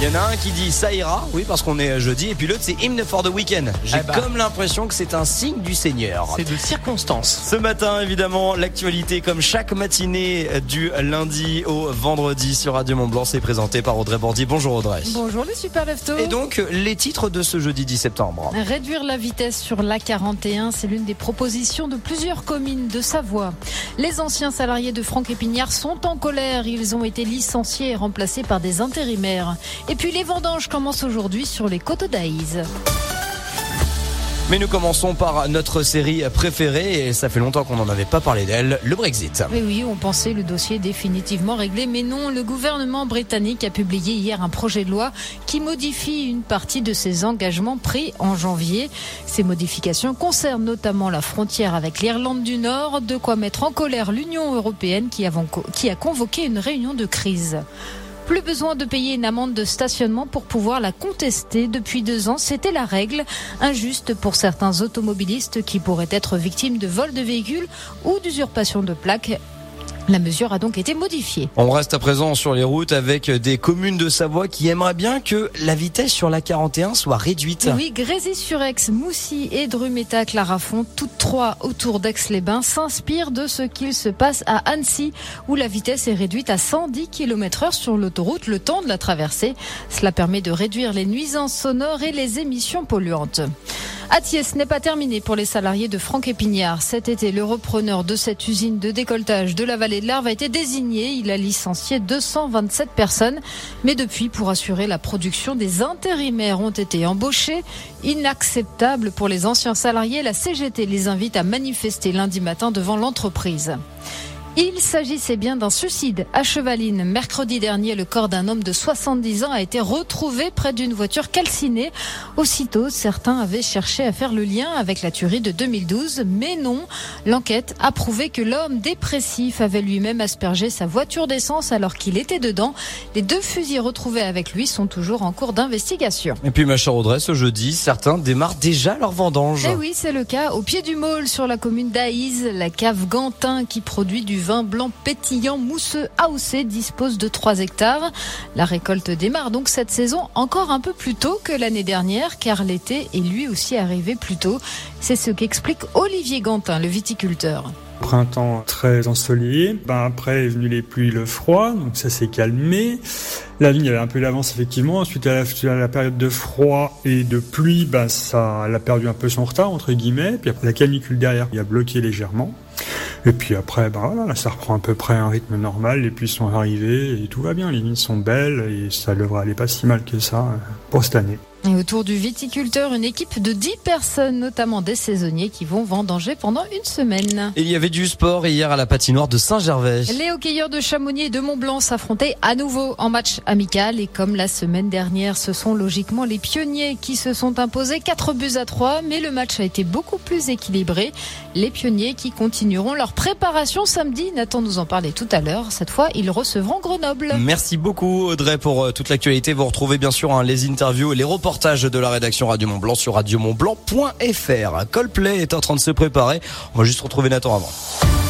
Il y en a un qui dit ça ira, oui, parce qu'on est jeudi, et puis l'autre c'est hymne for the weekend. J'ai Eh bah. comme l'impression que c'est un signe du Seigneur. C'est de circonstance. Ce matin, évidemment, l'actualité, comme chaque matinée du lundi au vendredi sur Radio Mont Blanc, c'est présenté par Audrey Bordy. Bonjour Audrey. Bonjour les super leftos. Et donc, les titres de ce jeudi 10 septembre. Réduire la vitesse sur l'A41, c'est l'une des propositions de plusieurs communes de Savoie. Les anciens salariés de Franck Épignard sont en colère. Ils ont été licenciés et remplacés par des intérimaires. Et puis les vendanges commencent aujourd'hui sur les côtes d'Aïs. Mais nous commençons par notre série préférée, et ça fait longtemps qu'on n'en avait pas parlé d'elle, le Brexit. Oui, oui, on pensait le dossier définitivement réglé, mais non, le gouvernement britannique a publié hier un projet de loi qui modifie une partie de ses engagements pris en janvier. Ces modifications concernent notamment la frontière avec l'Irlande du Nord, de quoi mettre en colère l'Union européenne qui a convoqué une réunion de crise. Plus besoin de payer une amende de stationnement pour pouvoir la contester. Depuis deux ans, c'était la règle. Injuste pour certains automobilistes qui pourraient être victimes de vol de véhicules ou d'usurpation de plaques. La mesure a donc été modifiée. On reste à présent sur les routes avec des communes de Savoie qui aimeraient bien que la vitesse sur la 41 soit réduite. Oui, Grésy-sur-Aix, Moussy et Drumétac, Larafont, toutes trois autour d'Aix-les-Bains, s'inspirent de ce qu'il se passe à Annecy, où la vitesse est réduite à 110 km heure sur l'autoroute le temps de la traversée. Cela permet de réduire les nuisances sonores et les émissions polluantes. Atiès n'est pas terminé pour les salariés de Franck Épignard. Cet été, le repreneur de cette usine de décolletage de la vallée de l'Arve a été désigné. Il a licencié 227 personnes. Mais depuis, pour assurer la production, des intérimaires ont été embauchés. Inacceptable pour les anciens salariés, la CGT les invite à manifester lundi matin devant l'entreprise. Il s'agissait bien d'un suicide à Chevaline. Mercredi dernier, le corps d'un homme de 70 ans a été retrouvé près d'une voiture calcinée. Aussitôt, certains avaient cherché à faire le lien avec la tuerie de 2012, mais non. L'enquête a prouvé que l'homme dépressif avait lui-même aspergé sa voiture d'essence alors qu'il était dedans. Les deux fusils retrouvés avec lui sont toujours en cours d'investigation. Et puis ma chère Audrey, ce jeudi, certains démarrent déjà leur vendange. Eh oui, c'est le cas au pied du môle sur la commune d'Aïs. La cave Gantin qui produit du vin blanc pétillant mousseux AOC dispose de 3 hectares. La récolte démarre donc cette saison encore un peu plus tôt que l'année dernière car l'été est lui aussi arrivé plus tôt. C'est ce qu'explique Olivier Gantin, le viticulteur. Printemps très ensoleillé. Ben après est venu les pluies, le froid, donc ça s'est calmé. La vigne avait un peu d'avance effectivement. Ensuite à la, à la période de froid et de pluie, ben ça, elle a perdu un peu son retard entre guillemets. Puis après la canicule derrière, il a bloqué légèrement. Et puis après, ben voilà, là, ça reprend à peu près un rythme normal. Les pluies sont arrivées et tout va bien. Les vignes sont belles et ça devrait aller pas si mal que ça euh, pour cette année. Et autour du viticulteur, une équipe de 10 personnes, notamment des saisonniers, qui vont vendanger pendant une semaine. Il y avait du sport hier à la patinoire de Saint-Gervais. Les hockeyeurs de Chamonix et de Mont-Blanc s'affrontaient à nouveau en match amical et comme la semaine dernière, ce sont logiquement les pionniers qui se sont imposés 4 buts à 3, mais le match a été beaucoup plus équilibré. Les pionniers qui continueront leur préparation samedi, Nathan nous en parlait tout à l'heure, cette fois ils recevront Grenoble. Merci beaucoup Audrey pour euh, toute l'actualité. Vous retrouvez bien sûr hein, les interviews et les reportages de la rédaction Radio Mont Blanc sur radiomontblanc.fr. Coldplay est en train de se préparer. On va juste retrouver Nathan avant.